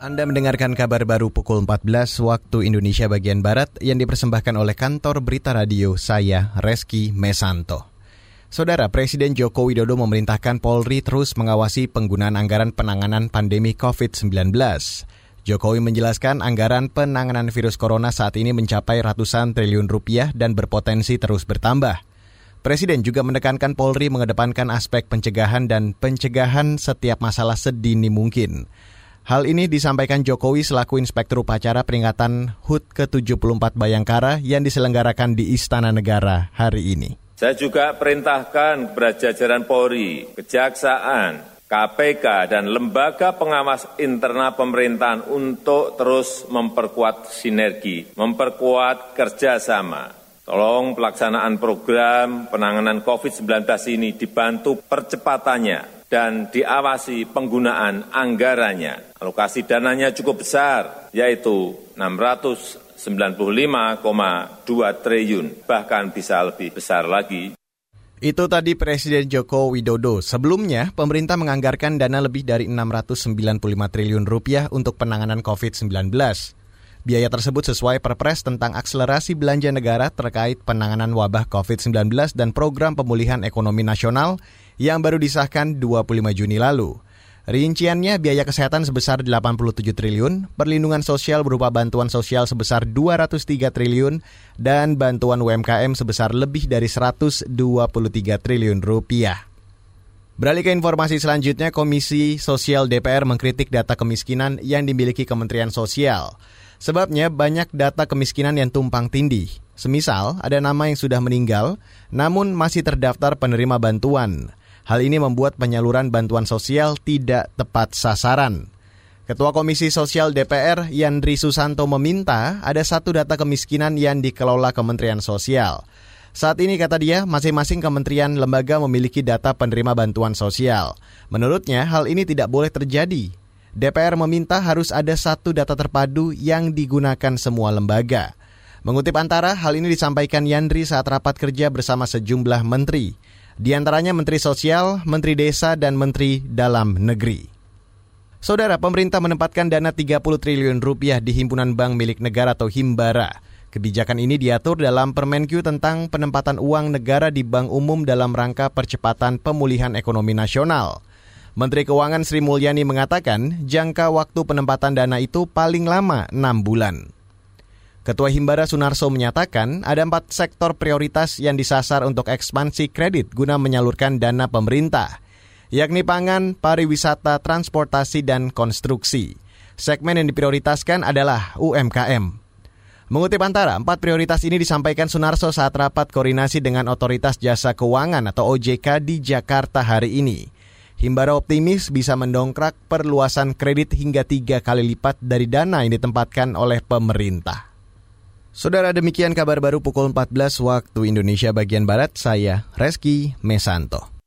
Anda mendengarkan kabar baru pukul 14 waktu Indonesia bagian Barat yang dipersembahkan oleh kantor berita radio saya, Reski Mesanto. Saudara Presiden Joko Widodo memerintahkan Polri terus mengawasi penggunaan anggaran penanganan pandemi COVID-19. Jokowi menjelaskan anggaran penanganan virus corona saat ini mencapai ratusan triliun rupiah dan berpotensi terus bertambah. Presiden juga menekankan Polri mengedepankan aspek pencegahan dan pencegahan setiap masalah sedini mungkin. Hal ini disampaikan Jokowi selaku Inspektur Upacara peringatan HUT ke-74 Bayangkara yang diselenggarakan di Istana Negara hari ini. Saya juga perintahkan kepada jajaran Polri, Kejaksaan, KPK, dan lembaga pengawas internal pemerintahan untuk terus memperkuat sinergi, memperkuat kerjasama. Tolong pelaksanaan program penanganan COVID-19 ini dibantu percepatannya dan diawasi penggunaan anggarannya. Alokasi dananya cukup besar, yaitu 695,2 triliun, bahkan bisa lebih besar lagi. Itu tadi Presiden Joko Widodo. Sebelumnya, pemerintah menganggarkan dana lebih dari 695 triliun rupiah untuk penanganan COVID-19. Biaya tersebut sesuai Perpres tentang akselerasi belanja negara terkait penanganan wabah COVID-19 dan program pemulihan ekonomi nasional yang baru disahkan 25 Juni lalu. Rinciannya biaya kesehatan sebesar 87 triliun, perlindungan sosial berupa bantuan sosial sebesar 203 triliun, dan bantuan UMKM sebesar lebih dari 123 triliun rupiah. Beralih ke informasi selanjutnya, Komisi Sosial DPR mengkritik data kemiskinan yang dimiliki Kementerian Sosial. Sebabnya banyak data kemiskinan yang tumpang tindih. Semisal ada nama yang sudah meninggal namun masih terdaftar penerima bantuan. Hal ini membuat penyaluran bantuan sosial tidak tepat sasaran. Ketua Komisi Sosial DPR Yandri Susanto meminta ada satu data kemiskinan yang dikelola Kementerian Sosial. Saat ini kata dia, masing-masing kementerian lembaga memiliki data penerima bantuan sosial. Menurutnya, hal ini tidak boleh terjadi DPR meminta harus ada satu data terpadu yang digunakan semua lembaga. Mengutip antara, hal ini disampaikan Yandri saat rapat kerja bersama sejumlah menteri. Di antaranya Menteri Sosial, Menteri Desa, dan Menteri Dalam Negeri. Saudara, pemerintah menempatkan dana 30 triliun rupiah di himpunan bank milik negara atau Himbara. Kebijakan ini diatur dalam Permenkyu tentang penempatan uang negara di bank umum dalam rangka percepatan pemulihan ekonomi nasional. Menteri Keuangan Sri Mulyani mengatakan jangka waktu penempatan dana itu paling lama 6 bulan. Ketua Himbara Sunarso menyatakan ada empat sektor prioritas yang disasar untuk ekspansi kredit guna menyalurkan dana pemerintah, yakni pangan, pariwisata, transportasi, dan konstruksi. Segmen yang diprioritaskan adalah UMKM. Mengutip antara, empat prioritas ini disampaikan Sunarso saat rapat koordinasi dengan Otoritas Jasa Keuangan atau OJK di Jakarta hari ini. Himbara optimis bisa mendongkrak perluasan kredit hingga tiga kali lipat dari dana yang ditempatkan oleh pemerintah. Saudara demikian kabar baru pukul 14 waktu Indonesia bagian Barat, saya Reski Mesanto.